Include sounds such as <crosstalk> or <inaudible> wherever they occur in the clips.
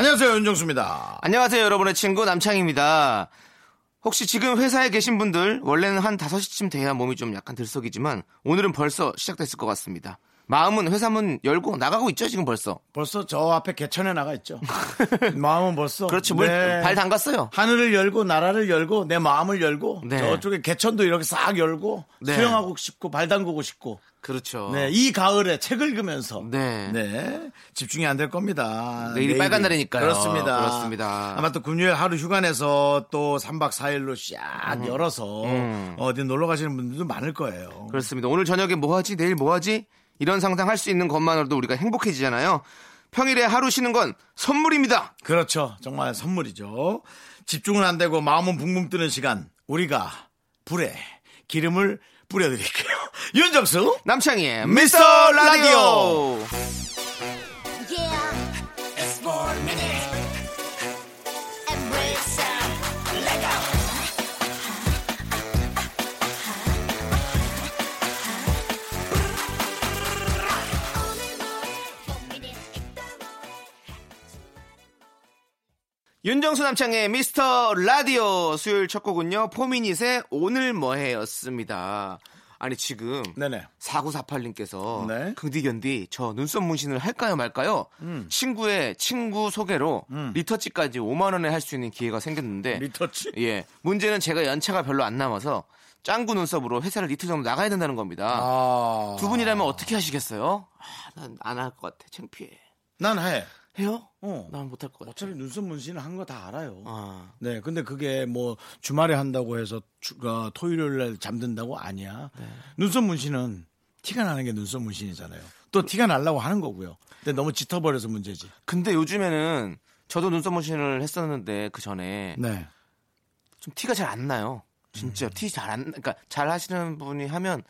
안녕하세요 윤정수입니다. 안녕하세요, 여러분의 친구 남창입니다. 혹시 지금 회사에 계신 분들 원래는 한 5시쯤 돼야 몸이 좀 약간 들썩이지만 오늘은 벌써 시작됐을 것 같습니다. 마음은 회사 문 열고 나가고 있죠, 지금 벌써. 벌써 저 앞에 개천에 나가 있죠. <laughs> 마음은 벌써 그렇지, 물, 네. 발 담갔어요. 하늘을 열고 나라를 열고 내 마음을 열고 네. 저쪽에 개천도 이렇게 싹 열고 네. 수영하고 싶고 발 담그고 싶고 그렇죠. 네, 이 가을에 책을 읽으면서 네. 네, 집중이 안 될 겁니다. 내일이 빨간 날이니까요. 그렇습니다. 그렇습니다. 아마 또 금요일 하루 휴가 내서 또 3박 4일로 쫙 열어서 음. 어디 놀러 가시는 분들도 많을 거예요. 그렇습니다. 오늘 저녁에 뭐 하지? 내일 뭐 하지? 이런 상상할 수 있는 것만으로도 우리가 행복해지잖아요. 평일에 하루 쉬는 건 선물입니다. 그렇죠. 정말 선물이죠. 집중은 안 되고 마음은 붕붕 뜨는 시간. 우리가 불에 기름을 뿌려드릴게요. <laughs> 윤정수 남창희의 미스터. 라디오. 윤정수 남창의 미스터 라디오 수요일 첫 곡은요 포미닛의 오늘 뭐해였습니다. 아니 지금 네네. 4948님께서 네. 긍디견디 저 눈썹 문신을 할까요 말까요? 친구의 친구 소개로 리터치까지 5만 원에 할 수 있는 기회가 생겼는데 리터치? 예 문제는 제가 연차가 별로 안 남아서 짱구 눈썹으로 회사를 이틀 정도 나가야 된다는 겁니다. 아. 두 분이라면 어떻게 하시겠어요? 난안 할 것 같아 창피해. 난 해. 해요? 어. 난 못할 것 같아. 어차피 눈썹 문신을 한 거 다 알아요. 아. 네, 근데 그게 뭐 주말에 한다고 해서 주, 어, 토요일 날 잠든다고 아니야. 네. 눈썹 문신은 티가 나는 게 눈썹 문신이잖아요. 또 티가 날라고 하는 거고요. 근데 너무 짙어버려서 문제지. 근데 요즘에는 저도 눈썹 문신을 했었는데 그 전에 네. 좀 티가 잘 안 나요. 진짜 음. 티잘 안, 그러니까 잘 하시는 분이 하면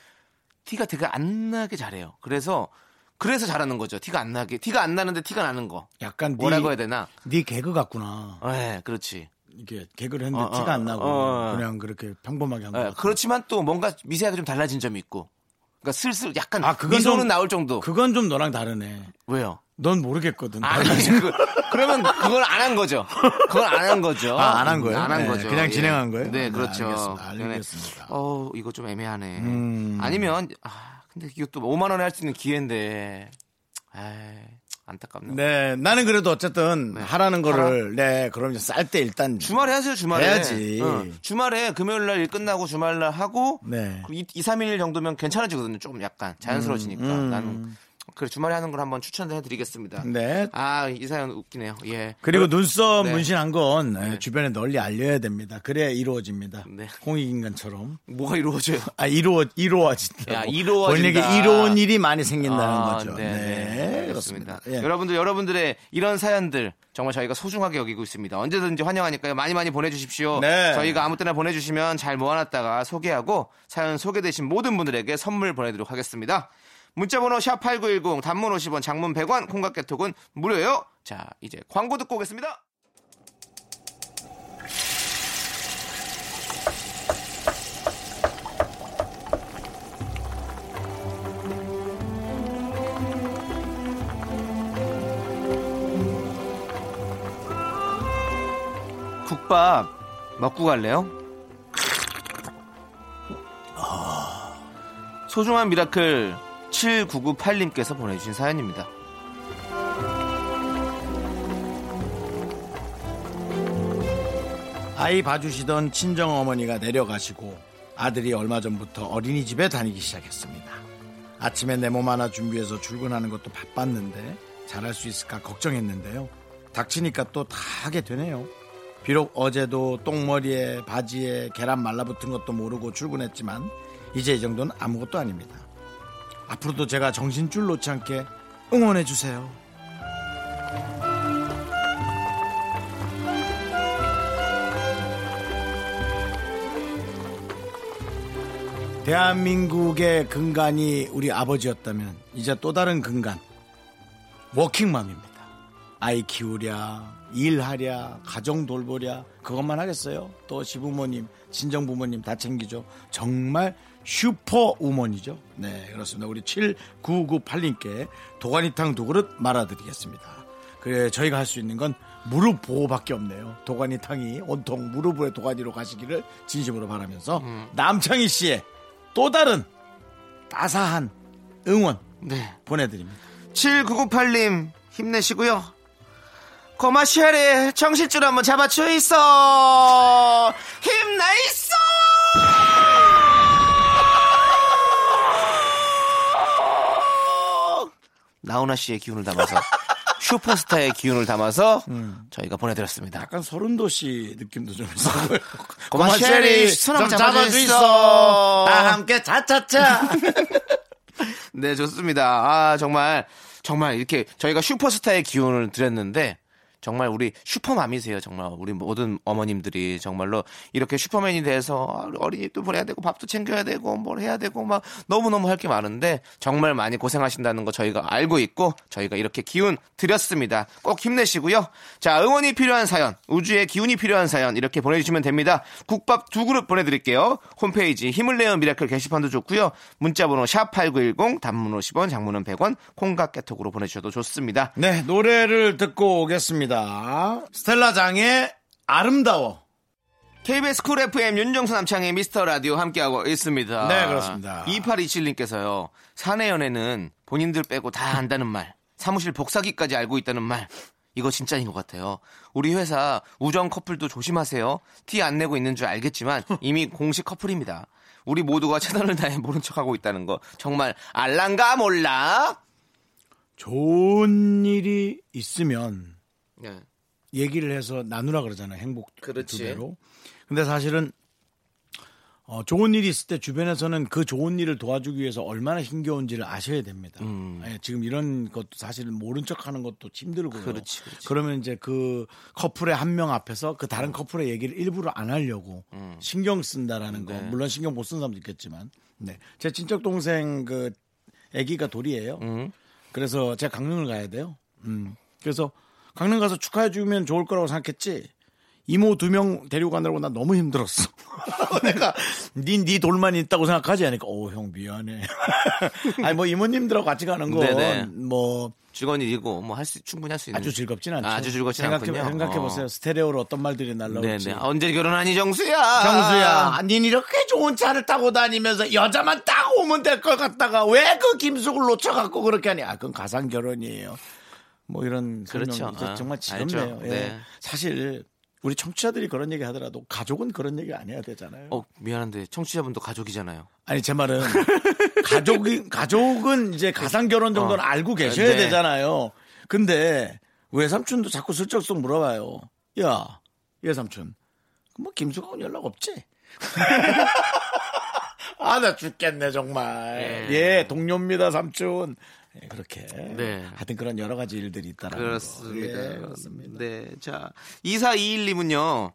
티가 되게 안 나게 잘해요. 그래서 그래서 잘하는 거죠. 티가 안 나게 티가 안 나는데 티가 나는 거. 약간 뭐라고 네, 해야 되나? 네 개그 같구나. 네, 그렇지. 이게 개그를 했는데 어, 티가 어, 안 나고 어, 어. 그냥 그렇게 평범하게 한 거. 네, 그렇지만 또 뭔가 미세하게 좀 달라진 점이 있고. 그러니까 슬슬 약간 아, 그건 미소는 좀- 나올 정도. 그건 좀 너랑 다르네. 왜요? 넌 모르겠거든. 아, 그, 그러면 그걸 안 한 거죠. 그걸 안 한 거죠. 아, 안 한 거예요? 안한 네, 거죠. 그냥 예. 진행한 거예요? 네, 네, 그렇죠. 알겠습니다. 그러네. 알겠습니다. 어, 이거 좀 애매하네. 음. 아니면 아, 근데 이것도 5만 원에 할 수 있는 기회인데. 에이, 안타깝네. 네, 나는 그래도 어쨌든 네. 하라는 거를 네, 그럼 쌀 때 일단 주말에 하세요, 주말에. 해야지. 어, 주말에 금요일 날 일 끝나고 주말 날 하고 네. 2, 3일 정도면 괜찮아지거든요. 조금 약간 자연스러워지니까. 음. 나는 그래 주말에 하는 걸 한번 추천해 드리겠습니다. 네. 아, 이 사연 웃기네요. 예. 그리고 눈썹 네. 문신한 건 네, 주변에 널리 알려야 됩니다. 그래야 이루어집니다. 네. 홍익인간처럼. 뭐가 이루어져요? 아, 이루어, 이루어진다. 야, 이루어진다. 본인에게 이로운 일이 많이 생긴다는 아, 거죠. 네, 네, 네, 그렇습니다. 그렇습니다. 예. 여러분들 여러분들의 이런 사연들 정말 저희가 소중하게 여기고 있습니다. 언제든지 환영하니까요. 많이 많이 보내주십시오. 네. 저희가 아무 때나 보내주시면 잘 모아놨다가 소개하고 사연 소개되신 모든 분들에게 선물 보내드리도록 하겠습니다. 문자번호 샵 #8910 단문 50원, 장문 100원, 콩깍개톡은 무료예요. 자, 이제 광고 듣고 오겠습니다. 국밥 먹고 갈래요? 소중한 미라클 7998님께서 보내주신 사연입니다. 아이 봐주시던 친정 어머니가 내려가시고 아들이 얼마 전부터 어린이집에 다니기 시작했습니다. 아침에 내 몸 하나 준비해서 출근하는 것도 바빴는데 잘할 수 있을까 걱정했는데요. 닥치니까 또 다 하게 되네요. 비록 어제도 똥머리에 바지에 계란 말라붙은 것도 모르고 출근했지만 이제 이 정도는 아무것도 아닙니다. 앞으로도 제가 정신줄 놓지 않게 응원해 주세요. 대한민국의 근간이 우리 아버지였다면 이제 또 다른 근간 워킹맘입니다. 아이 키우랴, 일하랴, 가정 돌보랴 그것만 하겠어요? 또 시부모님, 친정 부모님 다 챙기죠. 정말 슈퍼 우먼이죠. 네, 그렇습니다. 우리 7998님께 도가니탕 두 그릇 말아드리겠습니다. 그래 저희가 할 수 있는 건 무릎 보호밖에 없네요. 도가니탕이 온통 무릎의 도가니로 가시기를 진심으로 바라면서 남창희 씨의 또 다른 따사한 응원 네. 보내드립니다. 7998님 힘내시고요. 고마시아리 정신줄 한번 잡아줘 있어. 힘내 있어. 나훈아 씨의 기운을 담아서 <laughs> 슈퍼스타의 기운을 담아서 저희가 보내드렸습니다. 약간 서른도 씨 느낌도 좀 있어. <laughs> 고마 쉐리, 손좀 한번 잡아주 잡아주 있어. 있어. 다 함께 차차차. <laughs> 네, 좋습니다. 아, 정말, 정말 이렇게 저희가 슈퍼스타의 기운을 드렸는데, 정말 우리 슈퍼맘이세요. 정말 우리 모든 어머님들이 정말로 이렇게 슈퍼맨이 돼서 어린이도 보내야 되고 밥도 챙겨야 되고 뭘 해야 되고 막 너무너무 할 게 많은데 정말 많이 고생하신다는 거 저희가 알고 있고 저희가 이렇게 기운 드렸습니다. 꼭 힘내시고요. 자, 응원이 필요한 사연, 우주의 기운이 필요한 사연 이렇게 보내주시면 됩니다. 국밥 두 그릇 보내드릴게요. 홈페이지 힘을 내어 미라클 게시판도 좋고요. 문자번호 샵8910 단문 50원 장문은 100원 콩과 깨톡으로 보내주셔도 좋습니다. 네, 노래를 듣고 오겠습 니다. 스텔라장의 아름다워. KBS 쿨 FM 윤정수 남창희의 미스터 라디오 함께하고 있습니다. 네, 그렇습니다. 2827님께서요. 사내 연애는 본인들 빼고 다 안다는 말. 사무실 복사기까지 알고 있다는 말. 이거 진짜인 것 같아요. 우리 회사 우정 커플도 조심하세요. 티 안 내고 있는 줄 알겠지만 <laughs> 이미 공식 커플입니다. 우리 모두가 최선을 다해 모른 척하고 있다는 거 정말 알란가 몰라? 좋은 일이 있으면 네. 얘기를 해서 나누라 그러잖아요. 행복 그렇지. 두 배로. 근데 사실은 어, 좋은 일이 있을 때 주변에서는 그 좋은 일을 도와주기 위해서 얼마나 힘겨운지를 아셔야 됩니다. 예, 지금 이런 것도 사실은 모른 척 하는 것도 힘들고요. 음. 그렇지, 그렇지. 그러면 이제 그 커플의 한 명 앞에서 그 다른 커플의 얘기를 일부러 안 하려고 신경 쓴다라는 거. 음. 네. 물론 신경 못 쓴 사람도 있겠지만, 네, 제 친척 동생 그 아기가 돌이에요. 음. 그래서 제가 강릉을 가야 돼요. 음. 그래서 강릉 가서 축하해 주면 좋을 거라고 생각했지. 이모 두 명 데리고 가느라고 난 너무 힘들었어. <laughs> 내가 니, 니 돌만 있다고 생각하지 않으니까 오, 형 미안해. <laughs> 아니 뭐 이모님들하고 같이 가는 네네. 건뭐 직원 뭐할 수 충분히 할 수 있는 아주 즐겁진 않죠. 아, 아주 즐겁진 생각해, 않군요. 생각해 보세요. 어. 스테레오로 어떤 말들이 날라올지. 네네. 언제 결혼하니 정수야? 정수야, 닌 이렇게 좋은 차를 타고 다니면서 여자만 딱 오면 될것 같다가 왜 그 김숙을 놓쳐갖고 그렇게 하니? 아, 그건 가상 결혼이에요. 뭐 이런 그렇죠. 아, 정말. 지겹네요. 예. 네. 사실 우리 청취자들이 그런 얘기 하더라도 가족은 그런 얘기 안 해야 되잖아요. 어 미안한데 청취자분도 가족이잖아요. 아니 제 말은 <laughs> 가족이 가족은 이제 가상 결혼 정도는 어. 알고 계셔야 네. 되잖아요. 근데 외삼촌도 자꾸 슬쩍슬쩍 물어봐요. 야, 외삼촌, 뭐 김수가온 연락 없지? <laughs> 아, 나 죽겠네 정말. 예. 예, 동료입니다 삼촌. 예, 그렇게. 네. 하여튼 그런 여러 가지 일들이 있다라는 거. 그렇습니다. 예, 그렇습니다. 네. 자, 2421님은요.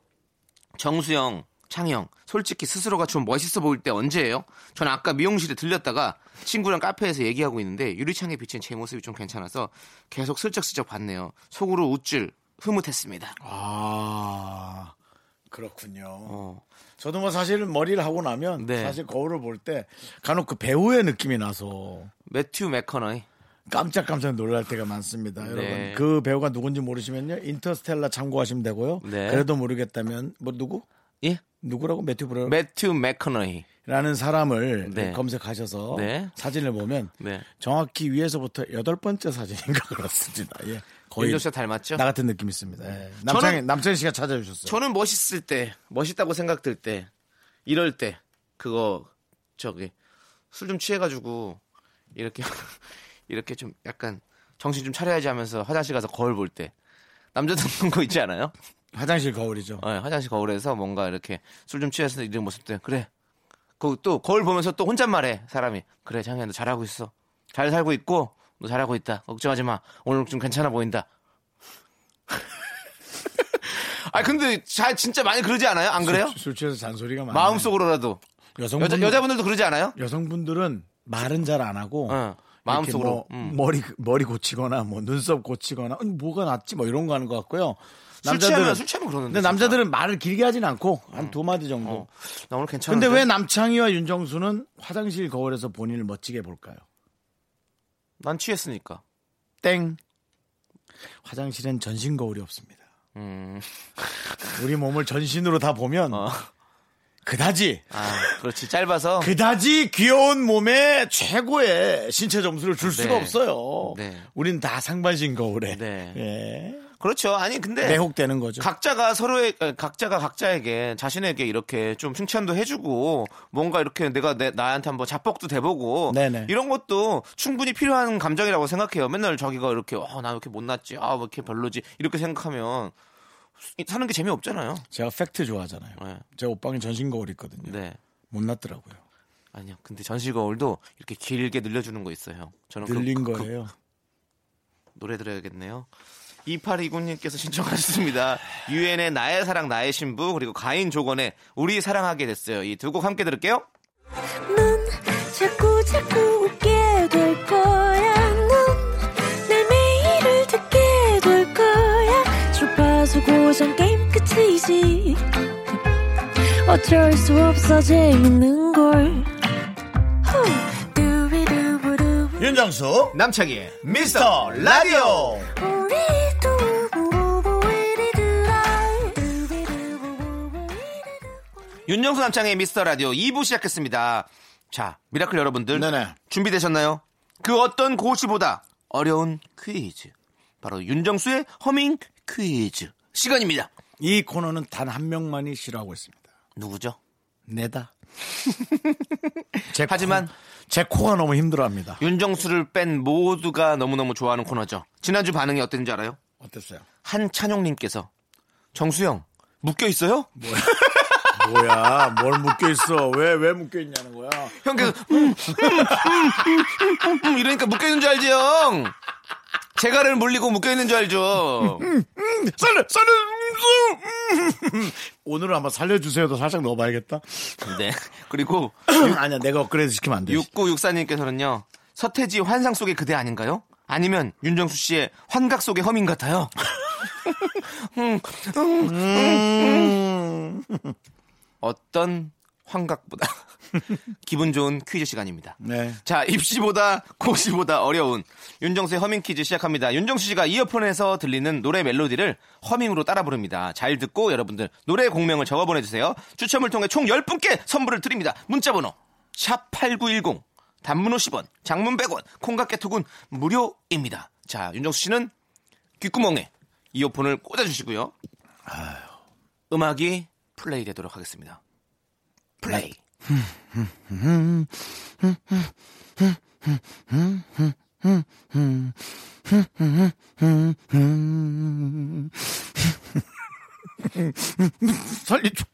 정수영, 창영, 솔직히 스스로가 좀 멋있어 보일 때 언제예요? 전 아까 미용실에 들렸다가 친구랑 카페에서 얘기하고 있는데 유리창에 비친 제 모습이 좀 괜찮아서 계속 슬쩍슬쩍 봤네요. 속으로 우쭐, 흐뭇했습니다. 아, 그렇군요. 어. 저도 뭐 사실 머리를 하고 나면 네. 사실 거울을 볼 때 간혹 그 배우의 느낌이 나서 매튜 맥커너이. 깜짝깜짝 놀랄 때가 많습니다. 네. 여러분 그 배우가 누군지 모르시면요 인터스텔라 참고하시면 되고요. 네. 그래도 모르겠다면 뭐 누구 예? 누구라고 매튜 브라라는 매튜 맥커너이. 사람을 네. 검색하셔서 네. 사진을 보면 네. 정확히 위에서부터 여덟 번째 사진인가 <laughs> 그렇습니다. 예. 거의 윤정 씨가 닮았죠? 나 같은 느낌 있습니다. 예. 남창희 남창희 씨가 찾아주셨어요. 저는 멋있을 때, 멋있다고 생각될 때, 이럴 때, 그거, 저기, 술 좀 취해가지고, 이렇게, <laughs> 이렇게 좀 약간, 정신 좀 차려야지 하면서 화장실 가서 거울 볼 때, 남자들 그런 거 있지 않아요? <laughs> 화장실 거울이죠. 어, 화장실 거울에서 뭔가 이렇게 술 좀 취해서 이런 모습 때, 그래. 그 또 거울 보면서 또 혼잣말해, 사람이. 그래, 장현너 잘하고 있어. 잘 살고 있고, 너 잘하고 있다. 걱정하지 마. 오늘 좀 괜찮아 보인다. <laughs> 아 근데 잘 진짜 많이 그러지 않아요? 안 그래요? 술, 술 취해서 잔소리가 많아요. 마음속으로라도 여성분 여자, 여자 분들도 그러지 않아요? 여성분들은 말은 잘 안 하고 어, 마음속으로. 뭐 음. 머리 머리 고치거나 뭐 눈썹 고치거나 아니, 뭐가 낫지 뭐 이런 거 하는 것 같고요. 술 취하면 술 취하면 그러는데. 근데 남자들은 말을 길게 하진 않고 한 두 마디 정도. 어, 나 오늘 괜찮은데. 근데 왜 남창희와 윤정수는 화장실 거울에서 본인을 멋지게 볼까요? 난 취했으니까. 땡. 화장실엔 전신 거울이 없습니다. 음. <laughs> 우리 몸을 전신으로 다 보면 어. 그다지 아, 그렇지. 짧아서. 그다지 귀여운 몸에 최고의 신체 점수를 줄 수가 네. 없어요. 네. 우린 다 상반신 거울에 네. 예. 그렇죠. 아니, 근데. 매혹되는 거죠. 각자가 서로의 아, 각자가 각자에게 자신에게 이렇게 좀 칭찬도 해주고 뭔가 이렇게 내가 내, 나한테 한번 자뻑도 대보고 네네. 이런 것도 충분히 필요한 감정이라고 생각해요. 맨날 자기가 이렇게 어, 나왜 이렇게 못났지, 아왜 이렇게 별로지 이렇게 생각하면 사는 게 재미 없잖아요. 제가 팩트 좋아하잖아요. 네. 제 옷방에 전신 거울 있거든요. 네. 못났더라고요. 아니요. 근데 전실 거울도 이렇게 길게 늘려주는 거 있어요. 저는 그- 늘린 그- 그- 거예요. 노래 들어야겠네요. 2829님께서 신청하셨습니다. 유엔의 나의 사랑 나의 신부 그리고 가인 조건의 우리 사랑하게 됐어요. 이 두 곡 함께 들을게요. 넌 자꾸 자꾸 웃게 될 거야. 넌내 매일을 듣게 될 거야. 주파수 고정 게임 끝이지. 어쩔 수 없어 재밌는 걸. 윤정수 남창희의 미스터 라디오 윤정수 남창희의 미스터 라디오 2부 시작했습니다. 자, 미라클 여러분들 네네. 준비되셨나요? 그 어떤 고시보다 어려운 퀴즈. 바로 윤정수의 허밍 퀴즈 시간입니다. 이 코너는 단 한 명만이 싫어하고 있습니다. 누구죠? 내다. <laughs> 제 하지만 코, 제 코가 너무 힘들어합니다. 윤정수를 뺀 모두가 너무너무 좋아하는 코너죠. 지난주 반응이 어땠는지 알아요? 어땠어요? 한찬용님께서 정수영 묶여 있어요? 뭐야? <laughs> 뭘 묶여 있어? 왜 왜 묶여 있냐는 거야? 형 계속 음, 음, 음, 음, 음, 음, 이러니까 묶여 있는 줄 알지 형. 제가를 물리고 묶여 있는 줄 알죠. 살려 살려 음. 오늘은 한번 살려주세요도 살짝 넣어봐야겠다. 네. 그리고 아니야 내가 업그레이드 시키면 안 돼. 6964님께서는요. 서태지 환상 속의 그대 아닌가요? 아니면 윤정수 씨의 환각 속의 허민 같아요. <laughs> 음, 음, 음, 음. 어떤 환각보다 <laughs> 기분 좋은 퀴즈 시간입니다. 네. 자, 입시보다 고시보다 어려운 윤정수의 허밍 퀴즈 시작합니다. 윤정수 씨가 이어폰에서 들리는 노래 멜로디를 허밍으로 따라 부릅니다. 잘 듣고 여러분들 노래 공명을 적어 보내주세요. 추첨을 통해 총 10분께 선물을 드립니다. 문자번호 샵8910 단문 50원, 장문 100원, 콩깍개톡은 무료입니다. 자, 윤정수 씨는 귓구멍에 이어폰을 꽂아주시고요. 음악이 플레이 되도록 하겠습니다. 플레이. 살려줘.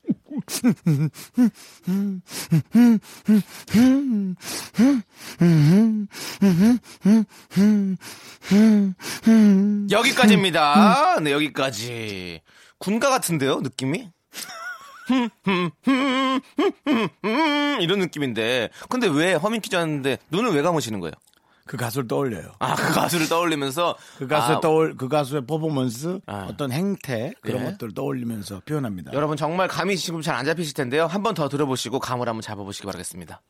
여기까지입니다. 네, 여기까지. 군가 같은데요, 느낌이? 이런 느낌인데. 근데 왜 허밍 퀴즈 하는데 눈을 왜 감으시는 거예요? 그 가수를 떠올려요. 아, 그 가수를 떠올리면서. 그 가수의 아, 떠올 그 가수의 퍼포먼스 아. 어떤 행태 그런 예. 것들을 떠올리면서 표현합니다. 여러분 정말 감이 지금 잘 안 잡히실 텐데요. 한 번 더 들어보시고 감을 한번 잡아보시기 바라겠습니다.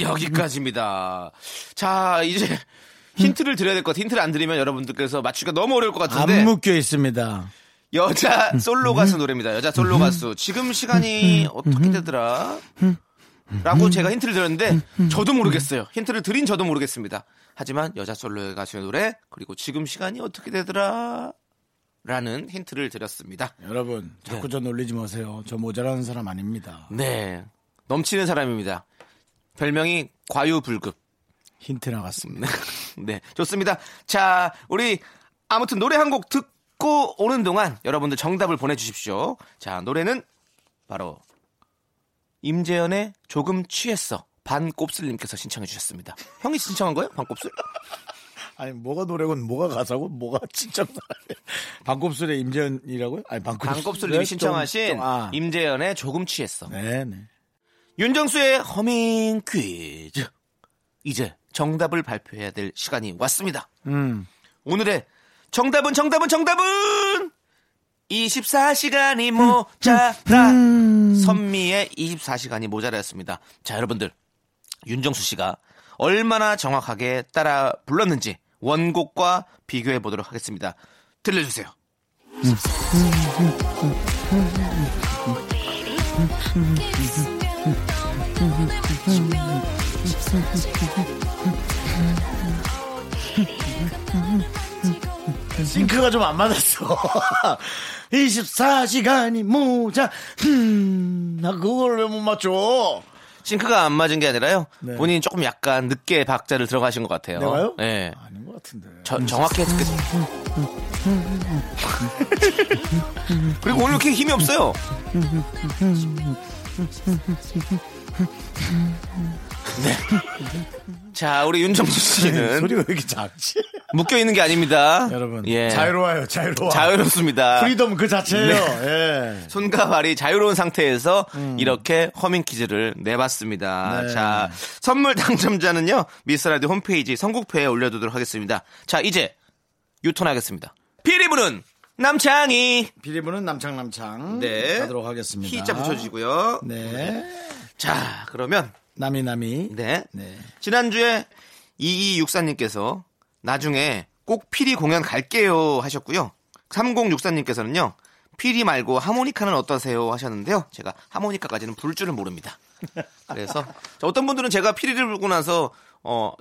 여기까지입니다. 자, 이제 힌트를 드려야 될 것 같아요. 힌트를 안 드리면 여러분들께서 맞추기가 너무 어려울 것 같은데. 안 묶여 있습니다. 여자 솔로 가수 노래입니다. 여자 솔로 가수. 지금 시간이 어떻게 되더라? 라고 제가 힌트를 드렸는데 저도 모르겠어요. 힌트를 드린 저도 모르겠습니다. 하지만 여자 솔로 가수의 노래 그리고 지금 시간이 어떻게 되더라? 라는 힌트를 드렸습니다. 여러분 자꾸 네. 저 놀리지 마세요. 저 모자라는 사람 아닙니다. 네. 넘치는 사람입니다. 별명이 과유불급. 힌트 나갔습니다. <laughs> 네, 좋습니다. 자, 우리 아무튼 노래 한 곡 듣고 오는 동안 여러분들 정답을 보내주십시오. 자, 노래는 바로 임재현의 조금 취했어 반곱슬님께서 신청해 주셨습니다. 형이 신청한 거예요? 반곱슬? 아니 뭐가 노래고 뭐가 가사고 뭐가 <laughs> 진짜 반곱슬의 임재현이라고요? 아니 반곱슬 반곱슬 님이 신청하신 좀, 좀, 아. 임재현의 조금 취했어. 네네. 윤정수의 허밍 퀴즈. 이제 정답을 발표해야 될 시간이 왔습니다. 음. 오늘의 정답은 정답은 정답은 24시간이 모자라 선미의 24시간이 모자라였습니다. 자 여러분들 윤정수 씨가 얼마나 정확하게 따라 불렀는지 원곡과 비교해 보도록 하겠습니다. 들려주세요. 싱크가 좀 안 맞았어. <laughs> 24시간이 모자, 음, 나 그걸 왜 못 맞춰? 싱크가 안 맞은 게 아니라요. 네. 본인이 조금 약간 늦게 박자를 들어가신 것 같아요. 내가요? 네. 아닌 것 같은데. 저- 정확히 했겠 그리고 오늘 이렇게 힘이 없어요. 네. 자, 우리 윤정수 씨는 <laughs> 소리가 왜 이렇게 작지? 묶여 있는 게 아닙니다. 여러분. 예. 자유로워요, 자유로워. 자유롭습니다. freedom 그 자체예요. 네. 예. 손과 발이 자유로운 상태에서 이렇게 허밍 퀴즈를 내봤습니다. 네. 자, 선물 당첨자는요, 미스라디 홈페이지 선곡표에 올려두도록 하겠습니다. 자, 이제 유턴하겠습니다. 피리 부는 남창희. 비리부는 남창 남창. 네. 가도록 하겠습니다. 희자 붙여주시고요. 네. 자, 그러면, 나미나미. 네. 네. 지난주에 2264님께서 나중에 꼭 피리 공연 갈게요 하셨고요. 3064님께서는요. 피리 말고 하모니카는 어떠세요 하셨는데요. 제가 하모니카까지는 부를 줄은 모릅니다. 그래서 <laughs> 자, 어떤 분들은 제가 피리를 불고 나서 어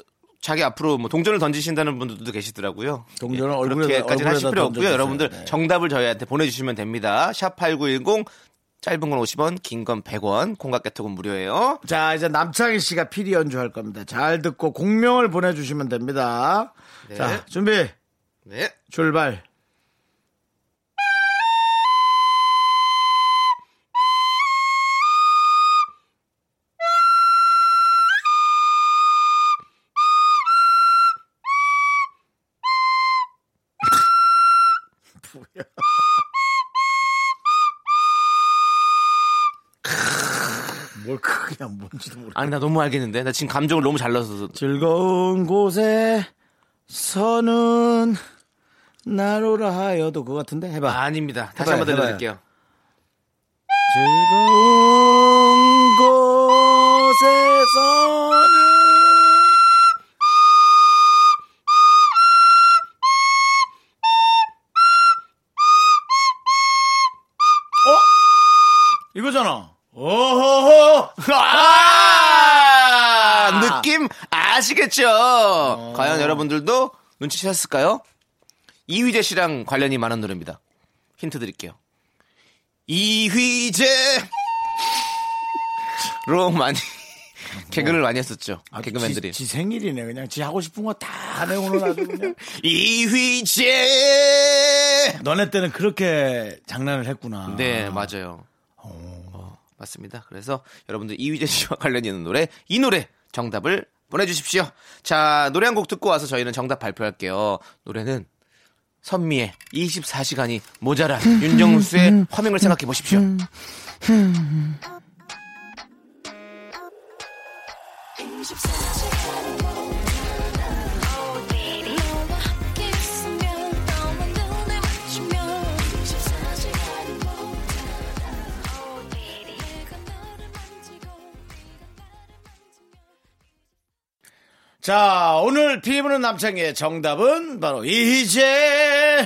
자기 앞으로 뭐 동전을 던지신다는 분들도 계시더라고요. 동전을 예, 얼굴에다- 그렇게까지는 하실 필요 없고요. 던져주세요. 여러분들 네. 정답을 저희한테 보내주시면 됩니다. 샵 #8910 짧은 건 50원, 긴 건 100원, 콩깍개톡은 무료예요. 자, 이제 남창희 씨가 피리 연주할 겁니다. 잘 듣고 공명을 보내주시면 됩니다. 네. 자, 준비, 네. 출발. 뭔지도 모르. 아니 나 너무 알겠는데 나 지금 감정을 너무 잘 넣어서 즐거운 곳에 서는 나로라 하여도 그거 같은데 해봐. 아, 아닙니다. 다시 한번 해봐요. 들려드릴게요. 즐거운 곳에 서는 어? 이거잖아. 오호호. 아, 느낌 아시겠죠? 과연 여러분들도 눈치채셨을까요? 이휘재 씨랑 관련이 많은 노래입니다. 힌트 드릴게요. 이휘재 로 많이 개그를 많이 했었죠. 개그맨들이. 지, 지 생일이네. 그냥 지 하고 싶은 거 다 내오는 아주 그냥. <laughs> 이휘재 너네 때는 그렇게 장난을 했구나. 네, 맞아요. 어, 맞습니다. 그래서 여러분들 이휘재 씨와 관련 있는 노래, 이 노래 정답을 보내주십시오. 자, 노래 한 곡 듣고 와서 저희는 정답 발표할게요. 노래는 선미의 24시간이 모자란 <laughs> 윤정수의 화명을 생각해 보십시오. <laughs> 자, 오늘 피부는 남창의 정답은 바로 이제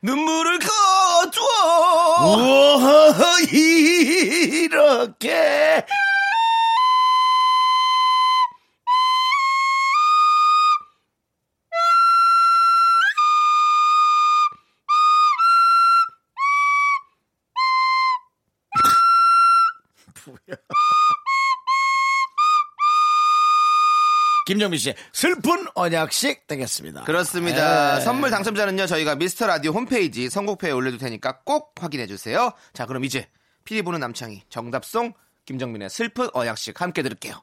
눈물을 거두어. 우와 이렇게 김정민 씨의 슬픈 언약식 되겠습니다. 그렇습니다. 네. 선물 당첨자는요, 저희가 미스터 라디오 홈페이지 선곡표에 올려둘 테니까 꼭 확인해 주세요. 자, 그럼 이제 피리 부는 남창희 정답송 김정민의 슬픈 언약식 함께 들을게요.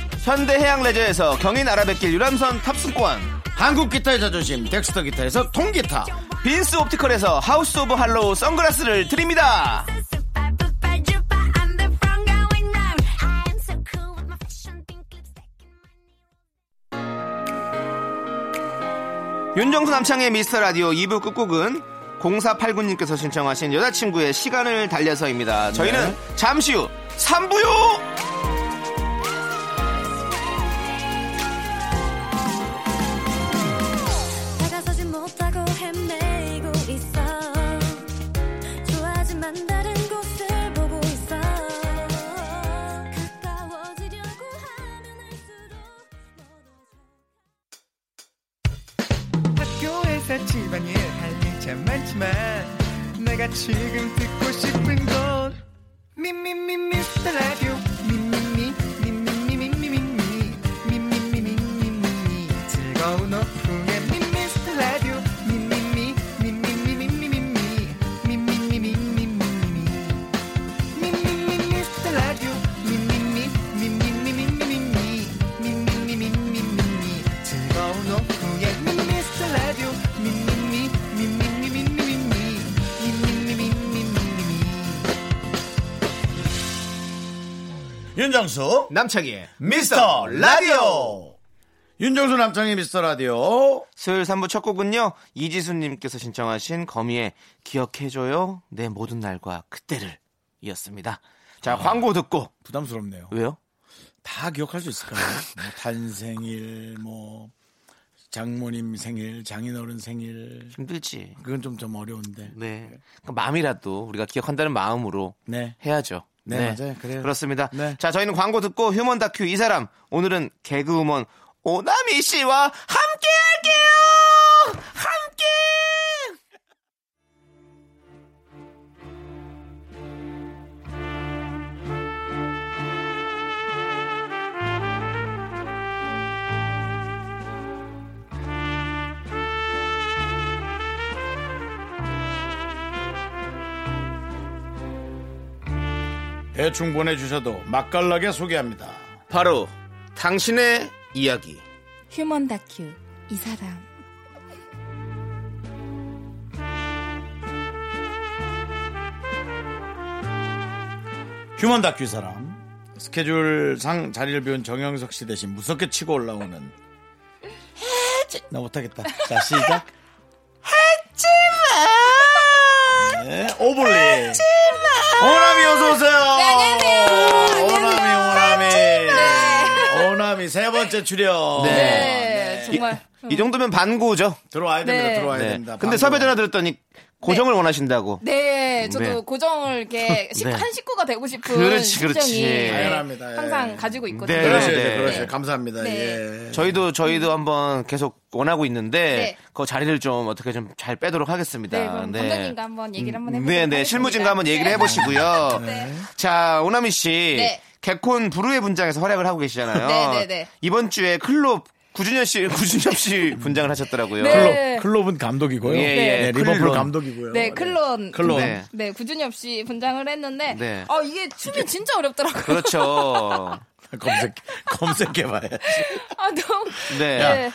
현대해양 레저에서 경인 아라뱃길 유람선 탑승권 한국 기타의 자존심 덱스터 기타에서 통기타. 빈스 옵티컬에서 하우스 오브 할로우 선글라스를 드립니다 윤정수 남창희의 미스터 라디오 2부 끝곡은 0489님께서 신청하신 여자친구의 시간을 달려서입니다. 저희는 잠시 후 3부요! 지금 듣고 윤정수 남창희의 미스터 라디오. 윤정수 남창의 미스터 라디오. 수요일 3부 첫 곡은요 이지수님께서 신청하신 거미의 기억해줘요 내 모든 날과 그때를 이었습니다 자 광고 듣고 부담스럽네요. 왜요? 다 기억할 수 있을까요? 뭐 탄생일, 뭐 장모님 생일, 장인어른 생일. 힘들지 그건 좀 좀 어려운데. 네그 마음이라도 우리가 기억한다는 마음으로 네. 해야죠 네, 맞아요. 그래요. 그렇습니다 네. 자 저희는 광고 듣고 휴먼 다큐 이 사람 오늘은 개그우먼 오나미 씨와 함께 할게요 대충 보내주셔도 맛깔나게 소개합니다. 바로 당신의 이야기 휴먼 다큐 이 사람 휴먼 다큐 사람 스케줄상 자리를 비운 정영석 씨 대신 무섭게 치고 올라오는 나 못하겠다. 자 시작. <laughs> 하지마. 네, 오블리. 오나미 어서 오세요. 안녕하세요. 오나미 오나미. 오나미 세 번째 출연. 네, 정말 이 정도면 반고죠 들어와야 됩니다. 네. 들어와야 네. 됩니다. 근데 방금. 섭외 전화 들었더니 고정을 원하신다고. 네, 저도 네. 고정을 이렇게 식- 네. 한 식구가 되고 싶은 그렇지, 그렇지. 네, 당연합니다. 예. 항상 가지고 있거든요. 네, 그러시 네. 그러시 네. 감사합니다. 네. 예. 저희도 저희도 한번 계속 원하고 있는데 네. 그 자리를 좀 어떻게 좀 잘 빼도록 하겠습니다. 네, 그럼 감독님과 한번 얘기를 한번 해보도록 네, 네. 실무진과 한번 얘기를 해보시고요. <laughs> 네. 자, 오나미 씨, 네. 개콘 부르의 분장에서 활약을 하고 계시잖아요. 네, 네, 네. 이번 주에 클럽 구준현 씨, <laughs> 구준엽 씨 분장을 하셨더라고요. 네. 클럽, 클럽 은 감독이고요. 예, 예. 네, 리버풀. 감독이고요. 네, 클론. 클론. 네. 네, 구준엽 씨 분장을 했는데, 네. 아, 이게 춤이 진짜 어렵더라고요. 그렇죠. <laughs> 검색 검색해봐야지. 아, 너무. 네. 네.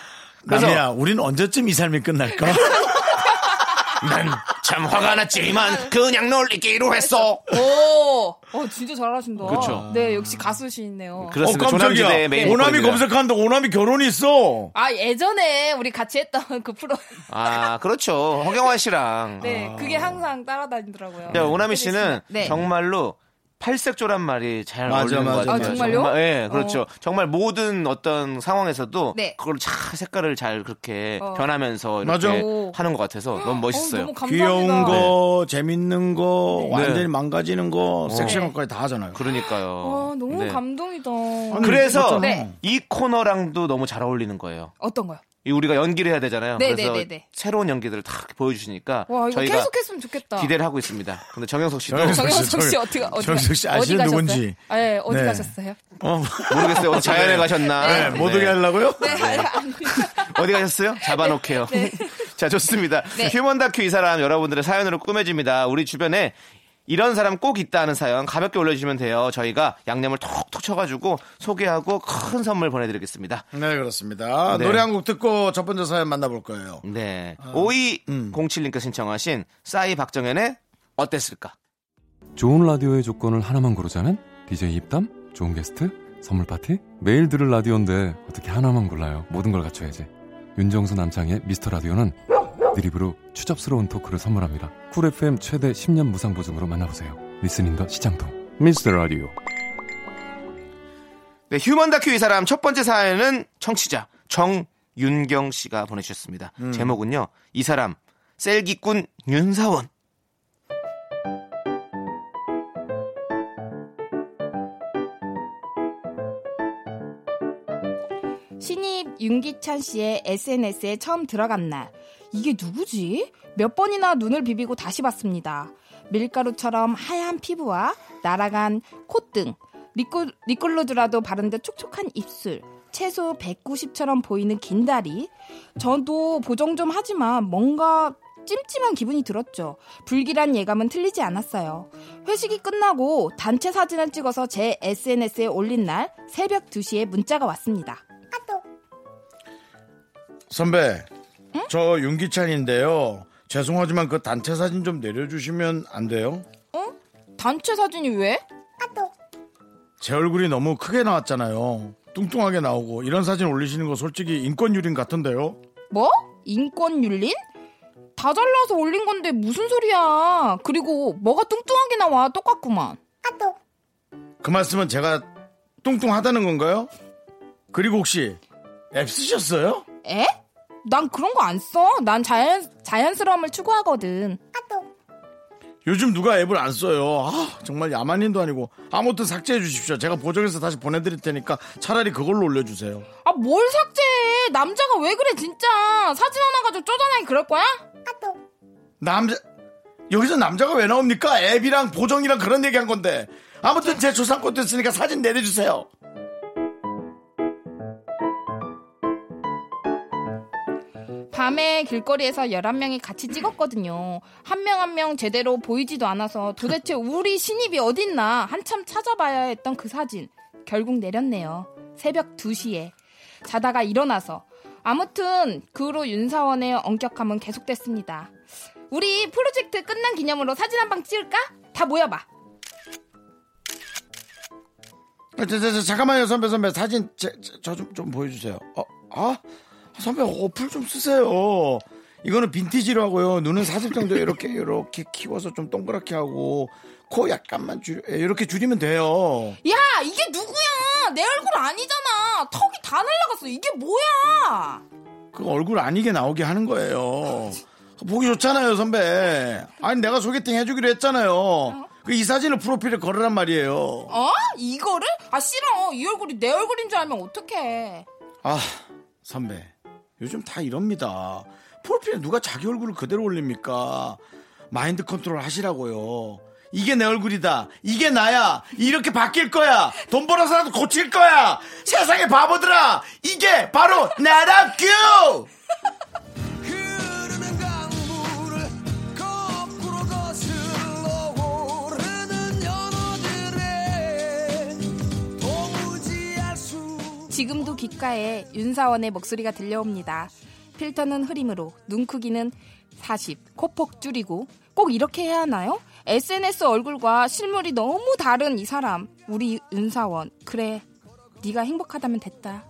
그래서- 나미야, 우린 언제쯤 이 삶이 끝날까? 난 참 화가 났지만 그냥 놀리기로 했어. 오, 어, 진짜 잘하신다. 그쵸. 네, 역시 가수시네요. 그렇습니다. 어, 깜짝이야. 조남지대 메인 오나미 보컬입니다. 검색하는데 오나미 결혼이 있어. 아, 예전에 우리 같이 했던 <laughs> 그 프로. 아, 그렇죠. 허경환 씨랑. 네, 그게 항상 따라다니더라고요. 자, 오나미 씨는 네. 정말로 팔색조란 말이 잘 맞아, 어울리는 맞아, 것 같아요. 맞아. 아, 정말요? 정말, 예, 그렇죠. 정말 모든 어떤 상황에서도 네. 그걸 잘 색깔을 잘 그렇게 어. 변하면서 이렇게 맞아. 하는 것 같아서 너무 멋있어요. 어, 너무 감사합니다. 귀여운 거, 재밌는 거, 네. 완전히 망가지는 거, 섹시한 네. 것까지 다 하잖아요. 그러니까요. 와, 너무 네. 감동이다. 아니, 그래서 그렇잖아. 네. 이 코너랑도 너무 잘 어울리는 거예요. 어떤 거요? 이 우리가 연기를 해야 되잖아요. 네, 그래서 네, 네, 네. 새로운 연기들을 다 보여주시니까 와, 이거 저희가 계속 했으면 좋겠다. 기대를 하고 있습니다. 근데 정영석 씨도 정영석 정영석 씨 저- 어떻게 어디 정영석 씨 아시는 가셨어요? 누군지. 아, 예, 어디 네. 가셨어요? 어, 모르겠어요. 어디 자연에 가셨나? 네, 못 오게 하려고요? 네, <laughs> 어디 가셨어요? 잡아놓게요. <laughs> 자, 좋습니다. 네. 휴먼 다큐 이 사람 여러분들의 사연으로 꾸며집니다. 우리 주변에 이런 사람 꼭 있다 하는 사연 가볍게 올려주시면 돼요. 저희가 양념을 톡톡 쳐가지고 소개하고 큰 선물 보내드리겠습니다. 네, 그렇습니다. 네. 노래 한 곡 듣고 첫 번째 사연 만나볼 거예요. 네. 아. 5207님께 신청하신 싸이 박정현의 어땠을까? 좋은 라디오의 조건을 하나만 고르자면 DJ 입담, 좋은 게스트, 선물 파티, 매일 들을 라디오인데 어떻게 하나만 골라요? 모든 걸 갖춰야지. 윤정수 남창희의 미스터 라디오는 늘 입으로 추접스러운 토크를 선물합니다. 쿨 FM 최대 10년 무상 보증으로 만나보세요. listening the 시장통 미스터 라디오. 네, 휴먼 다큐 이 사람 첫 번째 사연은 청취자 정윤경 씨가 보내주셨습니다. 음. 제목은요, 이 사람 셀기꾼 윤사원. 윤기찬 씨의 SNS에 처음 들어간 날. 이게 누구지? 몇 번이나 눈을 비비고 다시 봤습니다. 밀가루처럼 하얀 피부와 날아간 콧등, 리꿀, 리꿀루드라도 바른 듯 촉촉한 입술, 채소 190처럼 보이는 긴 다리. 저도 보정 좀 하지만 뭔가 찜찜한 기분이 들었죠. 불길한 예감은 틀리지 않았어요. 회식이 끝나고 단체 사진을 찍어서 제 SNS에 올린 날 새벽 2시에 문자가 왔습니다. 선배, 저 윤기찬인데요. 죄송하지만 그 단체 사진 좀 내려주시면 안 돼요? 어? 단체 사진이 왜? 제 얼굴이 너무 크게 나왔잖아요. 뚱뚱하게 나오고 이런 사진 올리시는 거 솔직히 인권 유린 같은데요. 뭐? 인권 윤린? 다 잘라서 올린 건데 무슨 소리야? 그리고 뭐가 뚱뚱하게 나와 똑같구만. 그 말씀은 제가 뚱뚱하다는 건가요? 그리고 혹시 앱 쓰셨어요? 에? 난 그런 거 안 써. 난 자연 자연스러움을 추구하거든. 요즘 누가 앱을 안 써요. 아, 정말 야만인도 아니고 아무튼 삭제해 주십시오. 제가 보정해서 다시 보내드릴 테니까 차라리 그걸로 올려주세요. 아 뭘 삭제해? 남자가 왜 그래 진짜? 사진 하나 가지고 쪼잔하게 그럴 거야? 남자 여기서 남자가 왜 나옵니까? 앱이랑 보정이랑 그런 얘기 한 건데 아무튼 제 조상권 됐으니까 사진 내려주세요. 밤에 길거리에서 11명이 같이 찍었거든요. 한명 한 명 제대로 보이지도 않아서 도대체 우리 신입이 어딨나 한참 찾아봐야 했던 그 사진. 결국 내렸네요. 새벽 2시에. 자다가 일어나서. 아무튼 그 후로 윤사원의 엄격함은 계속됐습니다. 우리 프로젝트 끝난 기념으로 사진 한 방 찍을까? 다 모여봐. 저, 저, 저, 잠깐만요 선배 선배 사진 저좀좀 보여주세요. 어, 아 선배 어플 좀 쓰세요. 이거는 빈티지로 하고요. 눈은 40 정도 이렇게 이렇게 키워서 좀 동그랗게 하고 코 약간만 줄 이렇게 줄이면 돼요. 야, 이게 누구야? 내 얼굴 아니잖아. 턱이 다 날라갔어. 이게 뭐야? 그 얼굴 아니게 나오게 하는 거예요. 보기 좋잖아요 선배. 아니 내가 소개팅 해주기로 했잖아요. 그 이 사진을 프로필에 걸으란 말이에요. 어? 이거를? 아, 싫어. 이 얼굴이 내 얼굴인 줄 알면 어떡해. 아 선배 요즘 다 이럽니다. 프로필에 누가 자기 얼굴을 그대로 올립니까? 마인드 컨트롤 하시라고요. 이게 내 얼굴이다. 이게 나야. 이렇게 바뀔 거야. 돈 벌어서라도 고칠 거야. 세상의 바보들아. 이게 바로 나라구. 지금도 귓가에 윤사원의 목소리가 들려옵니다. 필터는 흐림으로, 눈 크기는 40, 코폭 줄이고 꼭 이렇게 해야 하나요? SNS 얼굴과 실물이 너무 다른 이 사람. 우리 윤사원. 그래. 네가 행복하다면 됐다.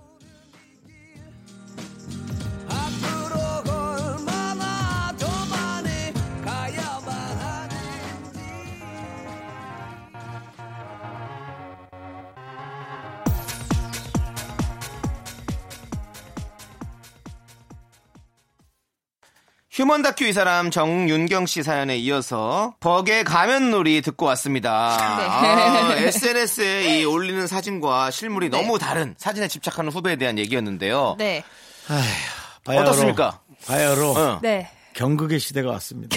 휴먼 다큐 이 사람 정윤경 씨 사연에 이어서 버게 가면놀이 듣고 왔습니다. 아, SNS에 이 올리는 사진과 실물이 네. 너무 다른 사진에 집착하는 후배에 대한 얘기였는데요. 네. 바야흐로, 어떻습니까? 바야흐로 어. 네. 경극의 시대가 왔습니다.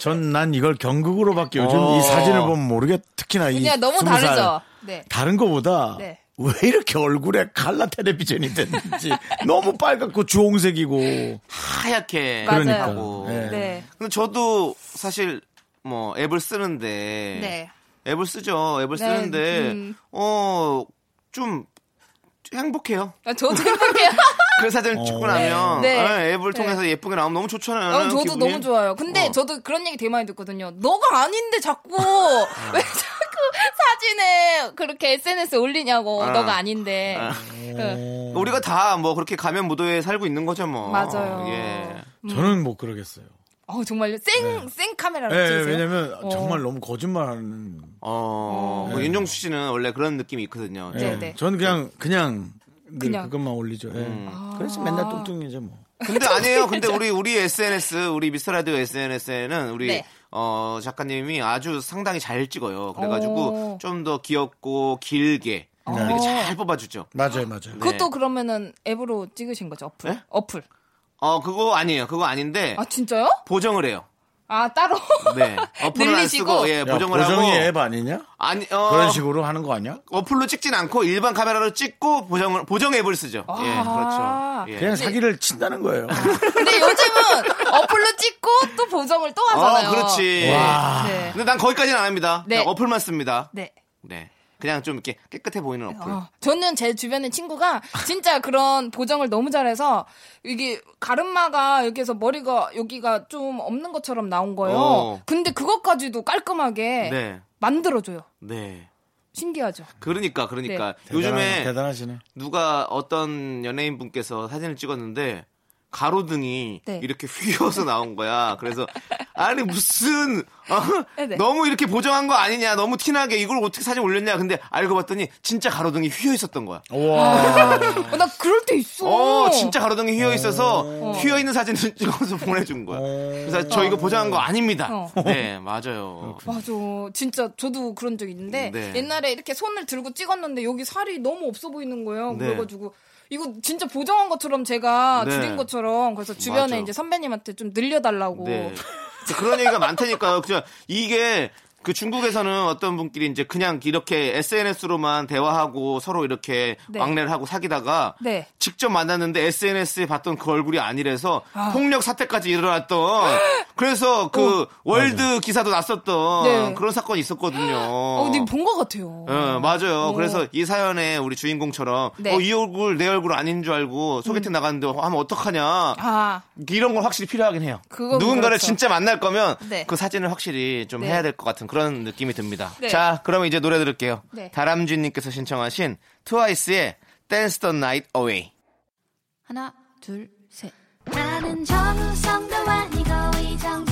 전 난 이걸 경극으로밖에 요즘 어. 이 사진을 보면 모르게 특히나 이 그냥 너무 다르죠. 네. 다른 거보다 네. 왜 이렇게 얼굴에 칼라 텔레비전이 됐는지 너무 빨갛고 주홍색이고 하얗게. 그러니까 하고. 네. 네. 근데 저도 사실 뭐 앱을 쓰는데 네. 앱을 쓰죠. 앱을 네, 쓰는데 음. 어좀 행복해요. 아, 저도 행복해요. <laughs> 그 사진을 찍고 나면 네. 어, 앱을 네. 통해서 예쁘게 나오면 너무 좋잖아요. 어, 저도 기분이. 너무 좋아요. 근데 어. 저도 그런 얘기 되게 많이 듣거든요. 너가 아닌데 자꾸 왜 자꾸 사진을 그렇게 SNS에 올리냐고. 아. 너가 아닌데. 아. 그, 우리가 다 뭐 그렇게 가면 무도에 살고 있는 거죠 뭐. 맞아요. 예. 저는 못 그러겠어요. 어, 정말요? 생, 생 카메라로 네, 찍으세요? 왜냐면 어. 정말 너무 거짓말하는. 어, 뭐 윤정수 씨는 원래 그런 느낌이 있거든요. 네, 예. 네. 저는 그냥 그냥 늘 그냥. 그것만 올리죠. 예. 음. 그래서 맨날 뚱뚱이죠 뭐. 근데 아니에요. 근데 <laughs> 우리 우리 SNS 우리 미스터 라디오 SNS에는 우리 네. 어 작가님이 아주 상당히 잘 찍어요. 그래가지고 오. 좀더 귀엽고 길게 이렇게 잘 뽑아주죠. 맞아요, 맞아요. 그것도 그러면은 앱으로 찍으신 거죠? 어플? 네? 어플. 어 그거 아니에요. 그거 아닌데 아, 진짜요? 보정을 해요. 아, 따로? 네. <laughs> 어플은 안 늘리시고? 쓰고 예 야, 보정을 보정이 하고 앱 아니냐? 아니 어, 그런 식으로 하는 거 아니야? 어플로 찍진 않고 일반 카메라로 찍고 보정을 보정 앱을 쓰죠. 아. 예, 그렇죠. 예. 그냥 사기를 친다는 거예요. <laughs> 근데 요즘은 어플로 찍고 또 보정을 또 하잖아요. 어, 그렇지. 와. 네. 근데 난 거기까지는 안 합니다. 네. 어플만 씁니다. 네. 네. 그냥 좀 이렇게 깨끗해 보이는 어플. 어, 저는 제 주변에 친구가 진짜 그런 보정을 너무 잘해서 이게 가르마가 여기서 머리가 여기가 좀 없는 것처럼 나온 거예요. 어. 근데 그것까지도 깔끔하게 네. 만들어줘요. 네. 신기하죠. 그러니까 그러니까 대단하- 요즘에 대단하시네. 누가 어떤 연예인 분께서 사진을 찍었는데 가로등이 네. 이렇게 휘어서 나온 거야. 그래서 아니 무슨 어? 네네. 너무 이렇게 보정한 거 아니냐? 너무 티나게 이걸 어떻게 사진 올렸냐? 근데 알고 봤더니 진짜 가로등이 휘어 있었던 거야. 와. 어, 나 그럴 때 있어. 어, 진짜 가로등이 휘어 있어서 휘어 있는 사진을 <laughs> 찍어서 보내준 거야. 그래서 저 이거 보정한 거 아닙니다. 어. 네, 맞아요. 맞아. 진짜 저도 그런 적 있는데 네. 옛날에 이렇게 손을 들고 찍었는데 여기 살이 너무 없어 보이는 거예요. 네. 그래가지고 이거 진짜 보정한 것처럼 제가 네. 줄인 것처럼 그래서 주변에 맞아. 이제 선배님한테 좀 늘려달라고. 네. <laughs> 그런 얘기가 많다니까요. 그냥 이게 그 중국에서는 어떤 분끼리 이제 그냥 이렇게 SNS로만 대화하고 서로 이렇게 네. 왕래를 하고 사귀다가 네. 직접 만났는데 SNS에 봤던 그 얼굴이 아니래서 폭력 사태까지 일어났던 그래서 그 월드 기사도 났었던 어. 네. 그런 사건이 있었거든요. 어, 근데 본것 같아요. 예, 맞아요. 그래서 이 사연에 우리 주인공처럼 네. 음. 어, 이 얼굴 내 얼굴 아닌 줄 알고 소개팅 나갔는데 하면 어떡하냐. 아, 이런 건 확실히 필요하긴 해요. 누군가를 그렇죠. 진짜 만날 거면 네. 그 사진을 확실히 좀 네. 해야 될 것 같은 그런 느낌이 듭니다. 네. 자, 그러면 이제 노래 들을게요. 네. 다람쥐님께서 신청하신 트와이스의 Dance the Night Away. 하나, 둘, 셋. 나는 정우성도 아니고 이정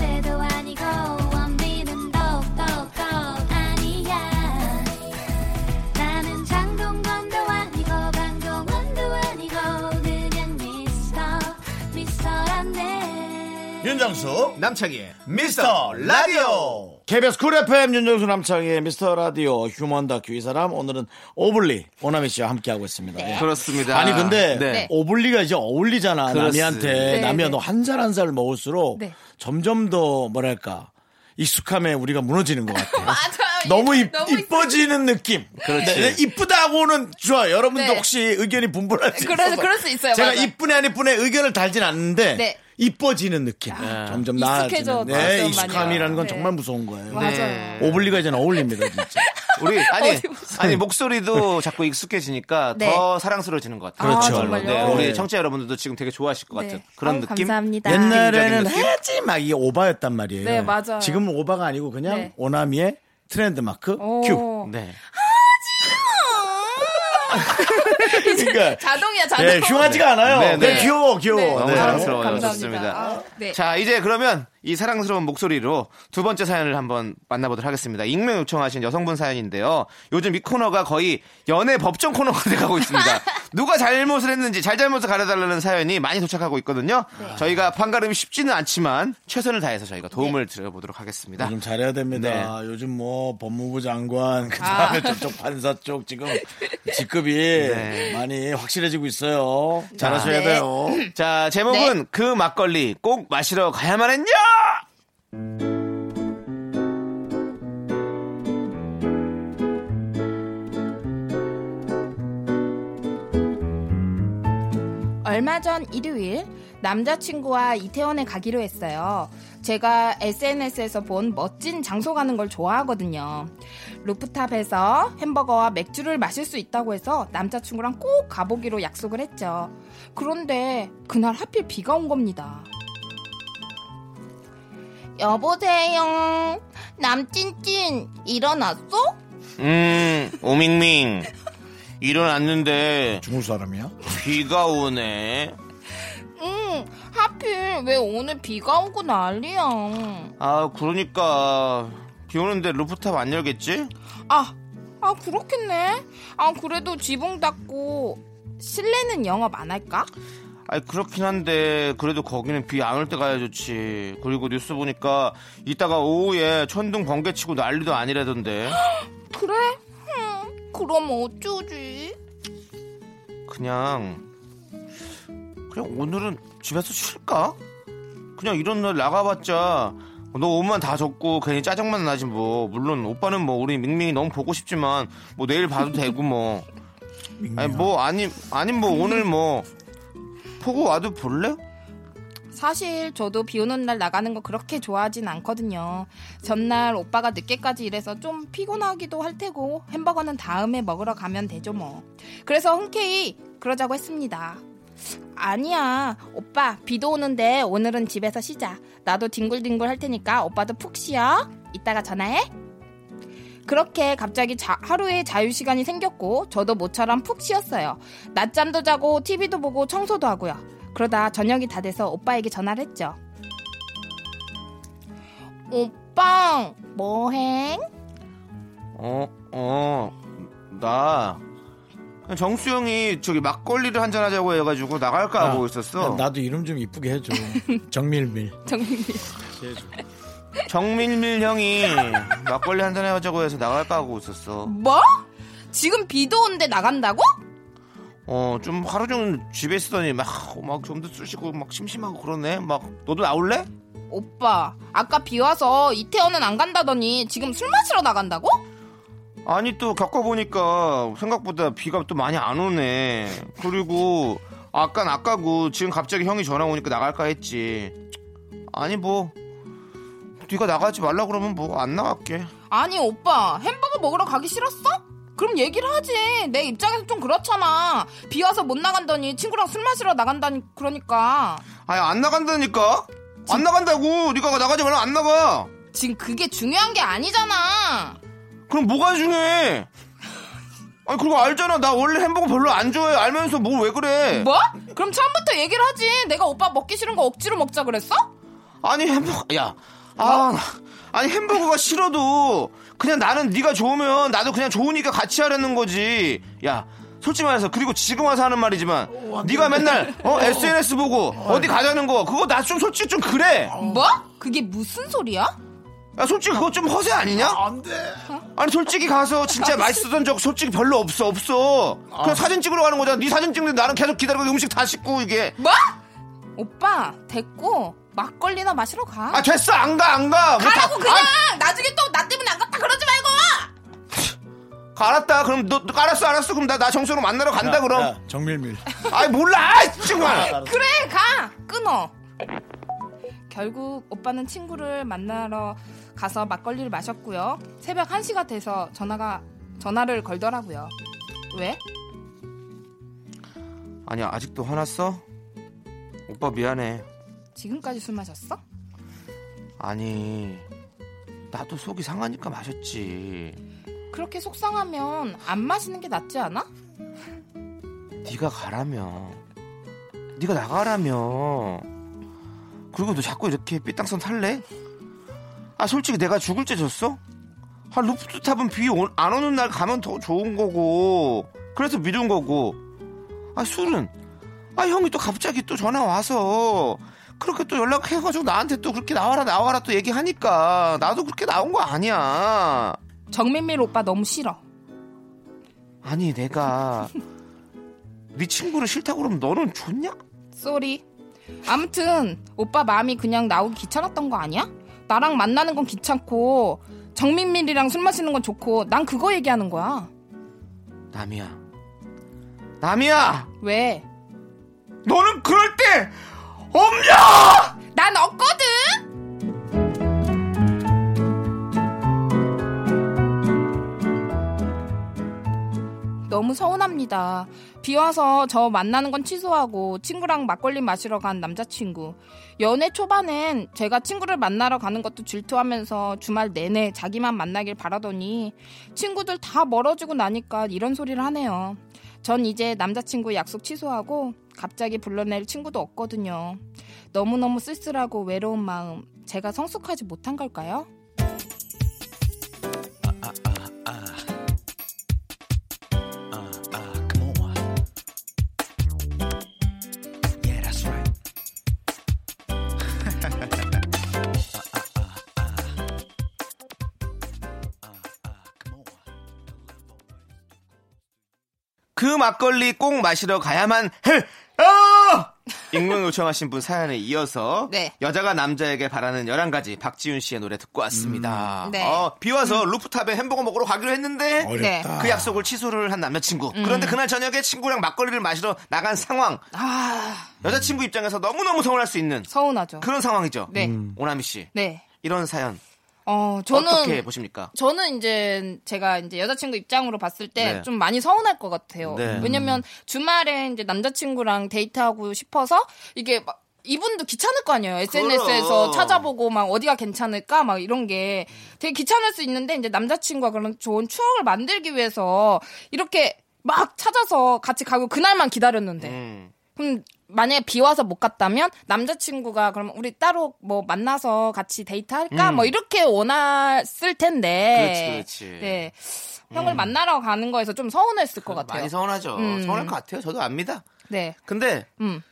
윤정수 남창희의 미스터 라디오 KBS 쿨 FM 윤정수 남창희의 미스터 라디오 휴먼 다큐 이 사람 오늘은 오블리 오나미 씨와 함께하고 있습니다. 예. 그렇습니다. 아니 근데 네. 오블리가 이제 어울리잖아 그렇습니다. 나미한테 네, 나미야 네. 너 한 살 한 살 먹을수록 네. 점점 더 뭐랄까 익숙함에 우리가 무너지는 것 같아. <laughs> 맞아요. 너무 이, 너무 이뻐지는 느낌. 그렇지. 네, 네, 이쁘다고는 좋아. 여러분도 네. 혹시 의견이 분분할 수 그래서 있어서 그럴 수 있어요. 제가. 이쁘네 안 이쁘네 의견을 달진 않는데 네. 이뻐지는 느낌. 점점 익숙해져 나아지는. 네, 좀 익숙함이라는 건 많이. 정말 무서운 거예요. 맞아요. 오블리가 이제는 어울립니다, 진짜. <laughs> 우리 아니 아니 목소리도 자꾸 익숙해지니까 네. 더 사랑스러워지는 것 같아요. 그렇죠. 아? 네, 네. 우리 청취자 여러분들도 지금 되게 좋아하실 것 같은 네. 그런 아우, 느낌. 감사합니다. 옛날에는 느낌? 해지 막 이게 오바였단 말이에요. 네, 맞아요. 지금은 오바가 아니고 그냥 네. 오나미의 트렌드 마크 오. 큐. 네. <laughs> 그러니까 자동이야 자동. 네, 흉하지가 않아요. 네, 네. 귀여워, 귀여워. 네. 너무 네. 사랑스러워요. 감사합니다. 좋습니다. 아, 네. 자, 이제 그러면 이 사랑스러운 목소리로 두 번째 사연을 한번 만나보도록 하겠습니다. 익명 요청하신 여성분 사연인데요. 요즘 이 코너가 거의 연애 법정 코너가 <laughs> 돼가고 있습니다. 누가 잘못을 했는지 잘잘못을 가려달라는 사연이 많이 도착하고 있거든요. 저희가 판가름이 쉽지는 않지만 최선을 다해서 저희가 도움을 드려보도록 하겠습니다. 요즘 잘해야 됩니다. 네. 요즘 뭐 법무부 장관 <laughs> 그다음에 저쪽 판사 쪽 지금 직급이 네. 많이 확실해지고 있어요. 잘하셔야 네. 돼요. 자, 제목은 그 막걸리 꼭 마시러 가야만 했냐? 얼마 전 일요일 남자친구와 이태원에 가기로 했어요. 제가 SNS에서 본 멋진 장소 가는 걸 좋아하거든요. 루프탑에서 햄버거와 맥주를 마실 수 있다고 해서 남자친구랑 꼭 가보기로 약속을 했죠. 그런데 그날 하필 비가 온 겁니다. 여보세요. 남찐찐 일어났어? 음, 오밍밍. 일어났는데 중국 사람이야? 비가 오네. 응. 하필 왜 오늘 비가 오고 난리야. 아, 그러니까 비 오는데 루프탑 안 열겠지? 아, 아 그렇겠네. 아 그래도 지붕 닫고 실내는 영업 안 할까? 아니 그렇긴 한데 그래도 거기는 비 안 올 때 가야 좋지. 그리고 뉴스 보니까 이따가 오후에 천둥 번개 치고 난리도 아니라던데. <gasps> 그래? 흠, 그럼 어쩌지? 그냥 그냥 오늘은 집에서 쉴까? 그냥 이런 날 나가봤자 너 옷만 다 젖고 괜히 짜증만 나지 뭐. 물론 오빠는 뭐 우리 밍밍이 너무 보고 싶지만 뭐 내일 봐도 되고 뭐. 아니 뭐 아니 아니 뭐 오늘 뭐 보고 와도 볼래? 사실 저도 비 오는 날 나가는 거 그렇게 좋아하진 않거든요. 전날 오빠가 늦게까지 일해서 좀 피곤하기도 할 테고 햄버거는 다음에 먹으러 가면 되죠 뭐. 그래서 흔쾌히 그러자고 했습니다. 아니야 오빠 비도 오는데 오늘은 집에서 쉬자. 나도 뒹굴뒹굴 할 테니까 오빠도 푹 쉬어. 이따가 전화해. 그렇게 갑자기 자- 하루에 자유 시간이 생겼고 저도 모처럼 푹 쉬었어요. 낮잠도 자고 TV도 보고 청소도 하고요. 그러다 저녁이 다 돼서 오빠에게 전화를 했죠. 오빠 뭐해? 어, 어, 나 정수 형이 저기 막걸리를 한잔 하자고 해가지고 나갈까 하고 있었어. 나도 이름 좀 이쁘게 해줘. <laughs> 정밀밀. 정민이 정밀밀 형이 막걸리 한잔 하자고 해서 나갈까 하고 있었어. 뭐? 지금 비도 오는데 나간다고? 어, 좀 하루 종일 집에 있으더니 막, 막 좀도 쑤시고 막 심심하고 그러네. 막, 너도 나올래? 오빠 아까 비 와서 이태원은 안 간다더니 지금 술 마시러 나간다고? 아니, 또 겪어보니까 생각보다 비가 또 많이 안 오네. 그리고, 아깐 아까고 지금 갑자기 형이 전화 오니까 나갈까 했지. 아니, 뭐, 네가 나가지 말라 그러면 뭐 안 나갈게. 아니 오빠 햄버거 먹으러 가기 싫었어? 그럼 얘기를 하지 내 입장에서 좀 그렇잖아 비 와서 못 나간다니 친구랑 술 마시러 나간다니 그러니까 아니, 안 나간다니까? 안 나간다고! 네가 나가지 말라 안 나가! 지금 그게 중요한 게 아니잖아 그럼 뭐가 중요해? 아니 그리고 알잖아 나 원래 햄버거 별로 안 좋아해 알면서 뭐왜 그래 뭐? 그럼 처음부터 얘기를 하지 내가 오빠 먹기 싫은 거 억지로 먹자 그랬어? 아니 햄버거 야 아, 아니 햄버거가 싫어도 그냥 나는 네가 좋으면 나도 그냥 좋으니까 같이 하려는 거지 야 솔직히 말해서 그리고 지금 와서 하는 말이지만 네가 맨날 어, SNS 보고 어디 가자는 거 그거 나 좀 솔직히 좀 그래 뭐? 그게 무슨 소리야? 야 솔직히 그거 좀 허세 아니냐? 안 돼. 아니 솔직히 가서 진짜 맛있었던 적 솔직히 별로 없어 없어. 그냥 사진 찍으러 가는 거잖아. 네 사진 찍는데 나는 계속 기다리고 음식 다 씻고 이게. 뭐? 오빠 됐고 막걸리나 마시러 가. 아 됐어. 안 가 안 가. 가라고 그냥. 나중에 또 나 때문에 안 갔다 그러지 말고. 알았다. 그럼 너, 너 알았어 알았어. 그럼 나, 나 정수로 만나러 간다 그럼. 야, 정밀밀. 아이 몰라. 아이, 정말. 그래 가. 끊어. 결국 오빠는 친구를 만나러 가서 막걸리를 마셨고요 새벽 1시가 돼서 전화가 전화를 걸더라고요 왜? 아니 아직도 화났어? 오빠 미안해 지금까지 술 마셨어? 아니 나도 속이 상하니까 마셨지 그렇게 속상하면 안 마시는 게 낫지 않아? 네가 가라며. 네가 나가라며. 그리고 너 자꾸 이렇게 삐땅선 탈래? 아 솔직히 내가 죽을 죄 졌어? 아 루프탑은 비 안 오는 날 가면 더 좋은 거고 그래서 미룬 거고 아 술은 아 형이 또 갑자기 또 전화 와서 그렇게 또 연락해가지고 나한테 또 그렇게 나와라 나와라 또 얘기하니까 나도 그렇게 나온 거 아니야 정민밀 오빠 너무 싫어. 아니 내가 네 친구를 싫다고 그러면 너는 좋냐? 쏘리. 아무튼 오빠 마음이 그냥 나오기 귀찮았던 거 아니야? 나랑 만나는 건 귀찮고 정민밀이랑 술 마시는 건 좋고 난 그거 얘기하는 거야. 남이야 남이야 왜? 너는 그럴 때 없냐? 난 없거든. 너무 서운합니다. 비 와서 저 만나는 건 취소하고 친구랑 막걸리 마시러 간 남자친구. 연애 초반엔 제가 친구를 만나러 가는 것도 질투하면서 주말 내내 자기만 만나길 바라더니 친구들 다 멀어지고 나니까 이런 소리를 하네요. 전 이제 남자친구 약속 취소하고 갑자기 불러낼 친구도 없거든요. 너무너무 쓸쓸하고 외로운 마음. 제가 성숙하지 못한 걸까요? 그 막걸리 꼭 마시러 가야만 해. 아! 익명 요청하신 분 사연에 이어서 네. 여자가 남자에게 바라는 11가지 박지윤 씨의 노래 듣고 왔습니다. 음, 네. 어, 비 와서 루프탑에 햄버거 먹으러 가기로 했는데 어렵다. 그 약속을 취소를 한 남자친구. 음. 그런데 그날 저녁에 친구랑 막걸리를 마시러 나간 상황. 아, 여자친구 입장에서 너무너무 서운할 수 있는 서운하죠. 그런 상황이죠. 네. 오나미 씨. 네. 이런 사연 어, 저는 어떻게 보십니까? 저는 이제 제가 이제 여자친구 입장으로 봤을 때 네. 좀 많이 서운할 것 같아요. 네. 왜냐면 주말에 이제 남자친구랑 데이트하고 싶어서 이게 막 이분도 귀찮을 거 아니에요. SNS에서 그럼. 찾아보고 막 어디가 괜찮을까 막 이런 게 되게 귀찮을 수 있는데 이제 남자친구가 그런 좋은 추억을 만들기 위해서 이렇게 막 찾아서 같이 가고 그날만 기다렸는데 음. 그럼 만약에 비 와서 못 갔다면 남자친구가 그럼 우리 따로 뭐 만나서 같이 데이트할까 뭐 이렇게 원했을 텐데 음. 그렇지, 그렇지. 네 형을 만나러 가는 거에서 좀 서운했을 것 같아요. 많이 서운하죠. 음. 서운할 것 같아요. 저도 압니다. 네, 근데 음,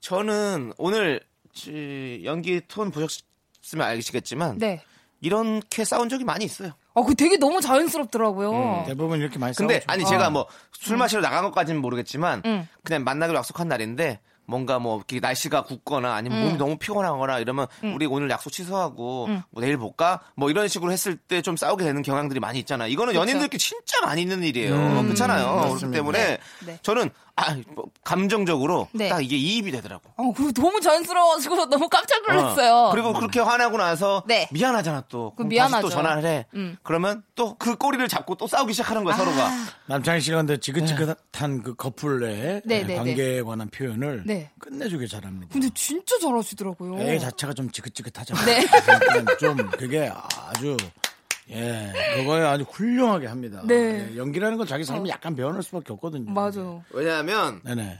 저는 오늘 지- 연기 톤 보셨으면 알시겠지만 네. 이렇게 싸운 적이 많이 있어요. 어, 그 되게 너무 자연스럽더라고요. 대부분 이렇게 많이 근데 싸우죠. 아니 제가 뭐 술 마시러 나간 것까지는 모르겠지만 음. 그냥 만나기로 약속한 날인데 뭔가 뭐 이렇게 날씨가 굳거나 아니면 몸이 너무 피곤하거나 이러면 우리 오늘 약속 취소하고 뭐 내일 볼까 뭐 이런 식으로 했을 때 좀 싸우게 되는 경향들이 많이 있잖아요. 이거는 연인들끼리 진짜 많이 있는 일이에요. 그렇잖아요. 그렇기 맞습니다. 때문에 네. 저는 아, 뭐 감정적으로 네. 딱 이게 이입이 되더라고. 어, 그리고 너무 자연스러워가지고 너무 깜짝 놀랐어요. 어. 그리고 그렇게 화나고 나서 네. 미안하잖아 또. 그 미안하죠. 또 전화를 해. 음. 그러면 또 그 꼬리를 잡고 또 싸우기 시작하는 거야 서로가. 남창희 씨가 근데 지긋지긋한 그 커플의 네, 네, 관계에 관한 표현을 네. 끝내주게 잘합니다. 근데 진짜 잘하시더라고요. 애 자체가 좀 지긋지긋하잖아요. 네. 그러니까 좀 그게 아주 예 그거에 아주 훌륭하게 합니다. 네. 예, 연기라는 건 자기 삶이 약간 배워낼 수밖에 없거든요. 맞아. 왜냐하면 네네.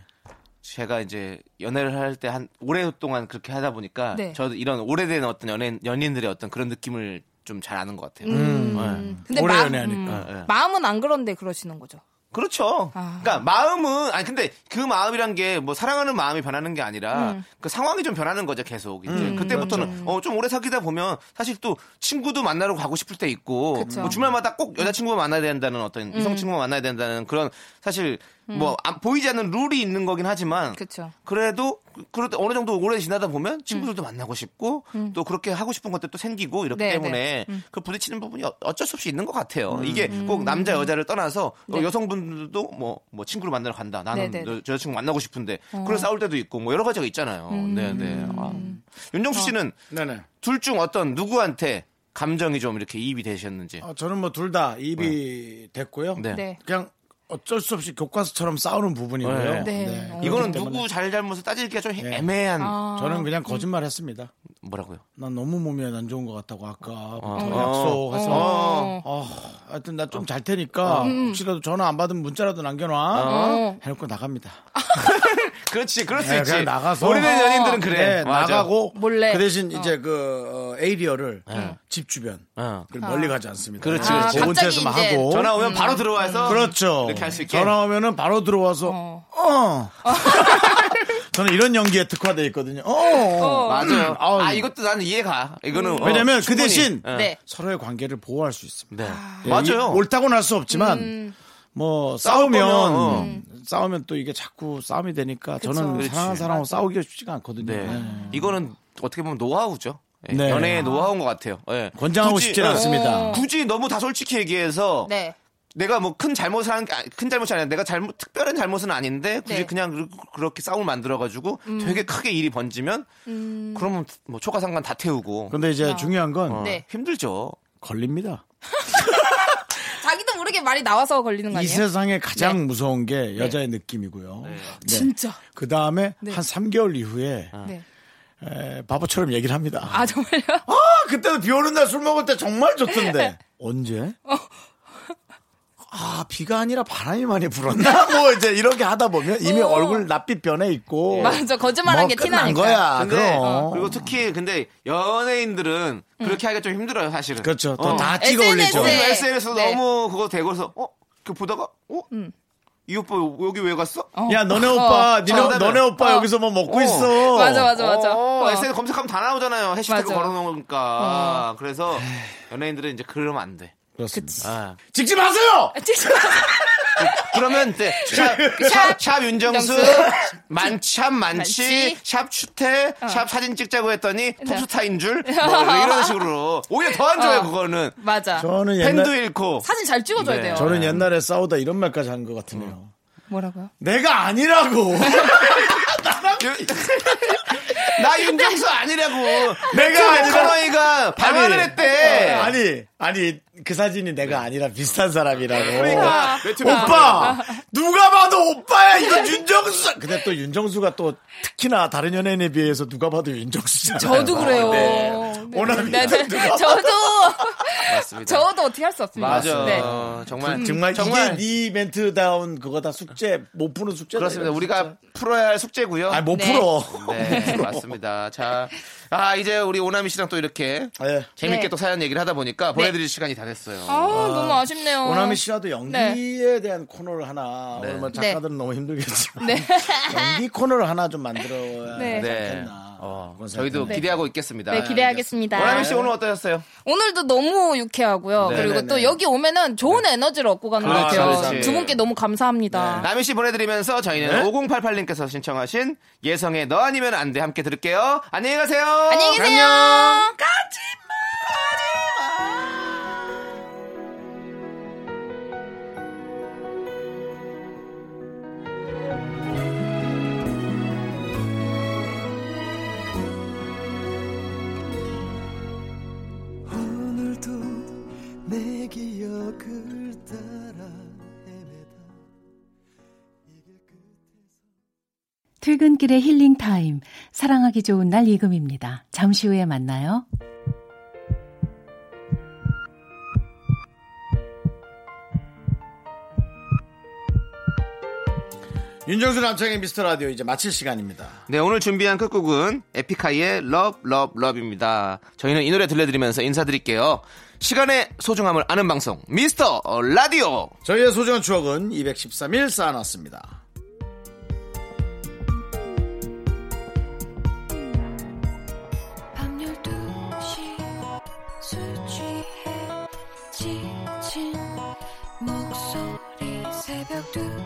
제가 이제 연애를 할 때 한 오랫동안 그렇게 하다 보니까 네. 저도 이런 오래된 어떤 연예인 연인들의 어떤 그런 느낌을 좀 잘 아는 것 같아요. 음. 근데 오래 마- 연애하니까. 네, 네. 마음은 안 그런데 그러시는 거죠. 그렇죠. 아. 그러니까 마음은 아니 근데 그 마음이란 게 뭐 사랑하는 마음이 변하는 게 아니라 음. 그 상황이 좀 변하는 거죠 계속 이제 그때부터는 그렇죠. 어좀 오래 사귀다 보면 사실 또 친구도 만나러 가고 싶을 때 있고 그쵸. 음. 뭐 주말마다 꼭 여자친구 만나야 된다는 어떤 이성 친구 만나야 된다는 그런 사실 뭐 안- 보이지 않는 룰이 있는 거긴 하지만 그렇죠. 그래도 그럴 때 어느 정도 오래 지나다 보면 친구들도 만나고 싶고 또 그렇게 하고 싶은 것들 도 생기고 이렇기 네, 때문에 그 부딪히는 부분이 어- 어쩔 수 없이 있는 것 같아요. 이게 꼭 남자 여자를 떠나서 어, 네. 여성분들도 뭐, 뭐 친구를 만나러 간다. 나는 네, 네, 여- 여자친구 만나고 싶은데 그런 싸울 때도 있고 뭐 여러 가지가 있잖아요. 네, 네. 아. 윤정수 씨는 네네. 둘중 어떤 누구한테 감정이 좀 이렇게 이입이 되셨는지. 어, 저는 뭐 둘 다 입이 됐고요. 네. 네. 그냥 어쩔 수 없이 교과서처럼 싸우는 부분이고요. 네. 네. 어. 이거는 누구 잘잘못을 따지기가 좀 네. 애매한 아. 저는 그냥 거짓말 했습니다. 뭐라고요? 난 너무 몸이 안 좋은 것 같다고 아까부터 어. 약속해서 어. 어, 하여튼 나 좀 잘 테니까 혹시라도 전화 안 받으면 문자라도 남겨놔 어. 해놓고 나갑니다. <laughs> 그렇지, 그럴 수 네, 있지. 그냥 나가서 오래된 연인들은 그래. 네, 맞아. 나가고 몰래. 그 대신 이제 그 어, 에이리어를 집 주변 어. 그리고 멀리 가지 않습니다. 그렇지, 아, 그렇지. 좋은 갑자기 데서만 이제 하고 전화 오면 바로 들어와서 그렇죠. 이렇게 할 수 있게. 전화 오면은 바로 들어와서 어. <laughs> 저는 이런 연기에 특화돼 있거든요. 어. 맞아요. 아우. 아, 이것도 나는 이해가. 이거는. 어, 왜냐면 그. 대신 어. 네. 서로의 관계를 보호할 수 있습니다. 네. 예, 맞아요. 이- 옳다고 는 할 수 없지만 뭐 싸우면 어. 싸우면 또 이게 자꾸 싸움이 되니까 그쵸. 저는 그렇지. 사랑하는 사람하고 싸우기가 쉽지가 않거든요. 네. 예. 이거는 어떻게 보면 노하우죠. 예, 네. 연애의 노하우인 것 같아요. 예. 권장하고 굳이, 싶지는 예. 않습니다. 굳이 너무 다 솔직히 얘기해서 네. 내가 뭐 큰 잘못을 한, 큰 잘못이 아니라 내가 잘못, 특별한 잘못은 아닌데 굳이 네. 그냥 그- 그렇게 싸움을 만들어가지고 되게 크게 일이 번지면 그러면 뭐 초과상관 다 태우고 근데 이제 중요한 건 어, 네. 힘들죠. 걸립니다. <laughs> 모르게 말이 나와서 걸리는 거이 아니에요? 세상에 가장 무서운 게 여자의 느낌이고요. 네. 진짜. 그 다음에 한 3개월 이후에 네. 에, 바보처럼 얘기를 합니다. 아 정말요? 아, 그때도 비 오는 날 술 먹을 때 정말 좋던데. <laughs> 언제? 아, 비가 아니라 바람이 많이 불었나? <laughs> 뭐 이제 이렇게 하다 보면 이미 어. 얼굴 낯빛 변해 있고. 맞아, 거짓말한 뭐 게 끝난 티나니까. 거야. 근데 그럼. 그리고 특히 근데 연예인들은 그렇게 하기가 좀 힘들어요, 사실은. 그렇죠. 또 어. 다 찍어 올리죠. 에. 네. SNS 네. 너무 그거 대고서 어? 그 보다가 어? 이 오빠 여기 왜 갔어? 야, 너네 어. 오빠, 니네, 어. 너네 오빠 어. 여기서 뭐 먹고 어. 있어. 맞아 맞아 맞아. 어, 어. SNS 검색하면 다 나오잖아요. 해시태그. 걸어놓으니까. 그래서 연예인들은 이제 그러면 안 돼. 그렇습니다. 아. 찍지 마세요! 진짜. 그러면 이제 샵, 샵, 샵 윤정수. 만샵 많지, 많지. 샵 추태, 샵 사진 찍자고 했더니 네. 톱스타인 줄, <laughs> 뭐 이런 식으로. 오히려 더 안 좋아요, 어. 그거는. 맞아. 저는 팬도 옛날, 잃고. 사진 잘 찍어줘야 네. 돼요. 저는 옛날에 싸우다 이런 말까지 한 것 같으네요. 뭐라고요? 내가 아니라고! <laughs> <laughs> 나 윤정수 아니라고. 내가 아니라- 맥커너이가 발언을 했대. 아니, 아니, 그 사진이 내가 아니라 비슷한 사람이라고. 그러니까 오빠! 누가 봐도 오빠야! 이거 윤정수! 근데 또 윤정수가 또 특히나 다른 연예인에 비해서 누가 봐도 윤정수잖아요. 저도 그래요. 네. 네. 오남이 네, 네. 저도 맞습니다. 저도 어떻게 할 수 없습니다. 맞아. 네. 정말 정말, 정말 이게 네 멘트다운 그거다 숙제 못 푸는 숙제 그렇습니다. 우리가 풀어야 할 숙제고요. 아못 네. 풀어 <laughs> 네, 맞습니다. 자, 아 이제 우리 오나미 씨랑 또 이렇게 예. 재밌게 네. 또 사연 얘기를 하다 보니까 보내드릴 시간이 다 됐어요. 아, 너무 아쉽네요. 오나미 씨와도 연기에 대한 코너를 하나 네. 오늘 뭐 작가들은 너무 힘들겠지만 네. <laughs> 연기 코너를 하나 좀 만들어야 네. 네. 않겠나 어, 저희도 기대하고 있겠습니다. 네, 기대하겠습니다. 오나미 씨 오늘 어떠셨어요? 오늘도 너무 유쾌하고요. 네, 그리고 네, 또 네. 여기 오면은 좋은 에너지를 얻고 가는 것 그렇지, 같아요. 그렇지. 두 분께 너무 감사합니다. 나미 씨 보내드리면서 저희는 네? 5088님께서 신청하신 예성의 너 아니면 안 돼 함께 들을게요. 안녕히 가세요. 안녕히 계세요. 안녕. 오늘 퇴근길의 힐링 타임. 사랑하기 좋은 날 이금희입니다. 잠시 후에 만나요. 윤정수 남창희의 미스터 라디오 이제 마칠 시간입니다 네, 오늘 준비한 끝곡은 에픽하이의 Love, Love, Love입니다. 저희는 이 노래 들려드리면서 인사드릴게요. 시간의 소중함을 아는 방송, 미스터 라디오! 저희의 소중한 추억은 213일 쌓아놨습니다 목소